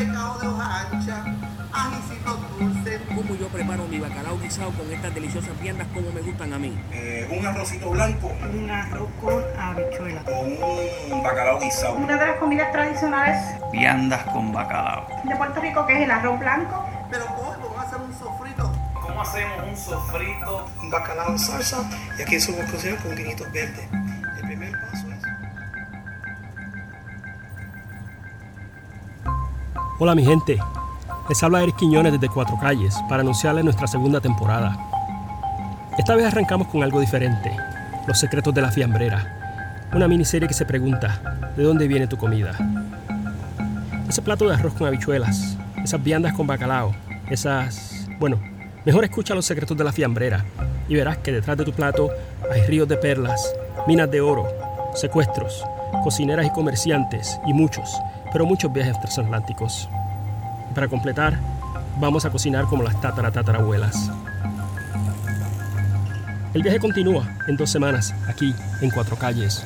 recao de hoja ancha, ajicitos dulces. ¿Cómo yo preparo mi bacalao guisado con estas deliciosas viandas como me gustan a mí? Eh, un arrocito blanco Un arroz con habichuela. con un bacalao guisado. Una de las comidas tradicionales Viandas con bacalao. de Puerto Rico que es el arroz blanco. Pero hoy vamos a hacer un sofrito. ¿Cómo hacemos un sofrito? un bacalao en salsa y aquí a cocinar con guinitos verdes. El primer paso Hola mi gente, les habla Eric Quiñones desde Cuatro Calles para anunciarles nuestra segunda temporada. Esta vez arrancamos con algo diferente, Los secretos de la fiambrera, una miniserie que se pregunta, ¿de dónde viene tu comida? Ese plato de arroz con habichuelas, esas viandas con bacalao, esas... Bueno, mejor escucha los secretos de la fiambrera y verás que detrás de tu plato hay ríos de perlas, minas de oro, secuestros, cocineras y comerciantes y muchos, pero muchos viajes transatlánticos. Y para completar, vamos a cocinar como las tatara tatarabuelas. El viaje continúa en dos semanas aquí en Cuatro Calles.